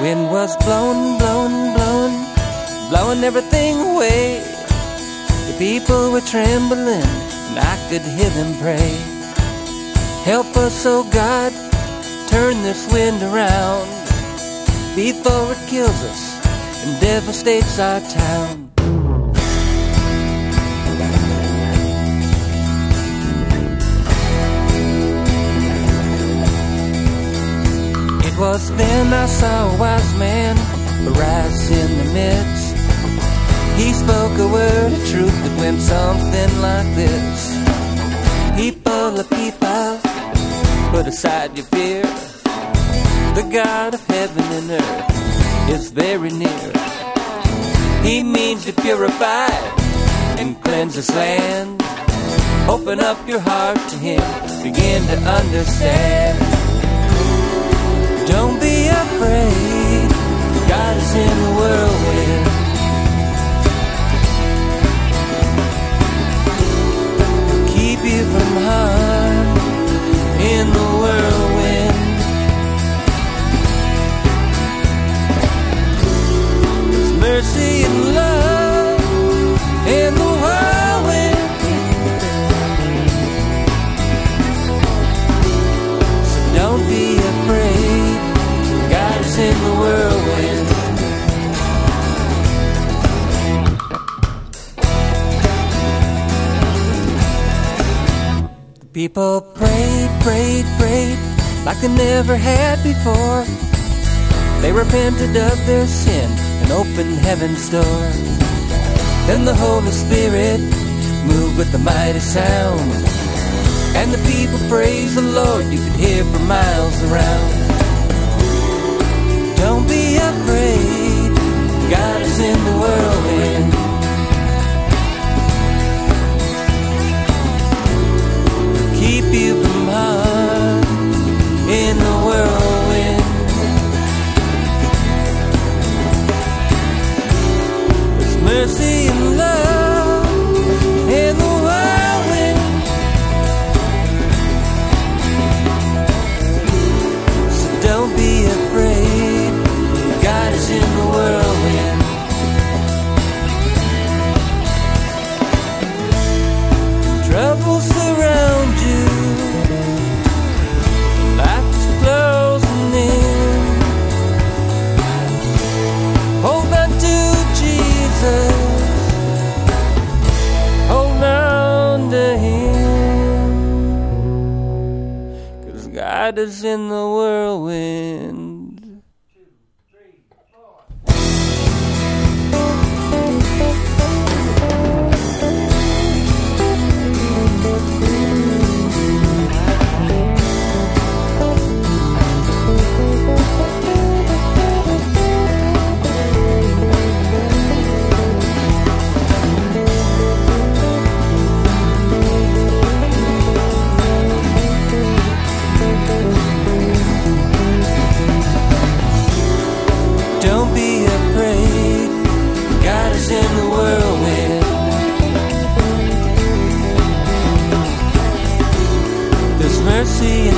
wind was blowing, blowing, blowing, blowing everything away. The people were trembling, and I could hear them pray. Help us, oh God, turn this wind around before it kills us and devastates our town. Was then I saw a wise man arise in the midst. He spoke a word of truth that went something like this. People of people, put aside your fear. The God of heaven and earth is very near. He means to purify and cleanse this land. Open up your heart to Him, begin to understand. People prayed, prayed, prayed like they never had before. They repented of their sin and opened heaven's door. Then the Holy Spirit moved with a mighty sound. And the people praised the Lord, you could hear for miles around. God is in the whirlwind. And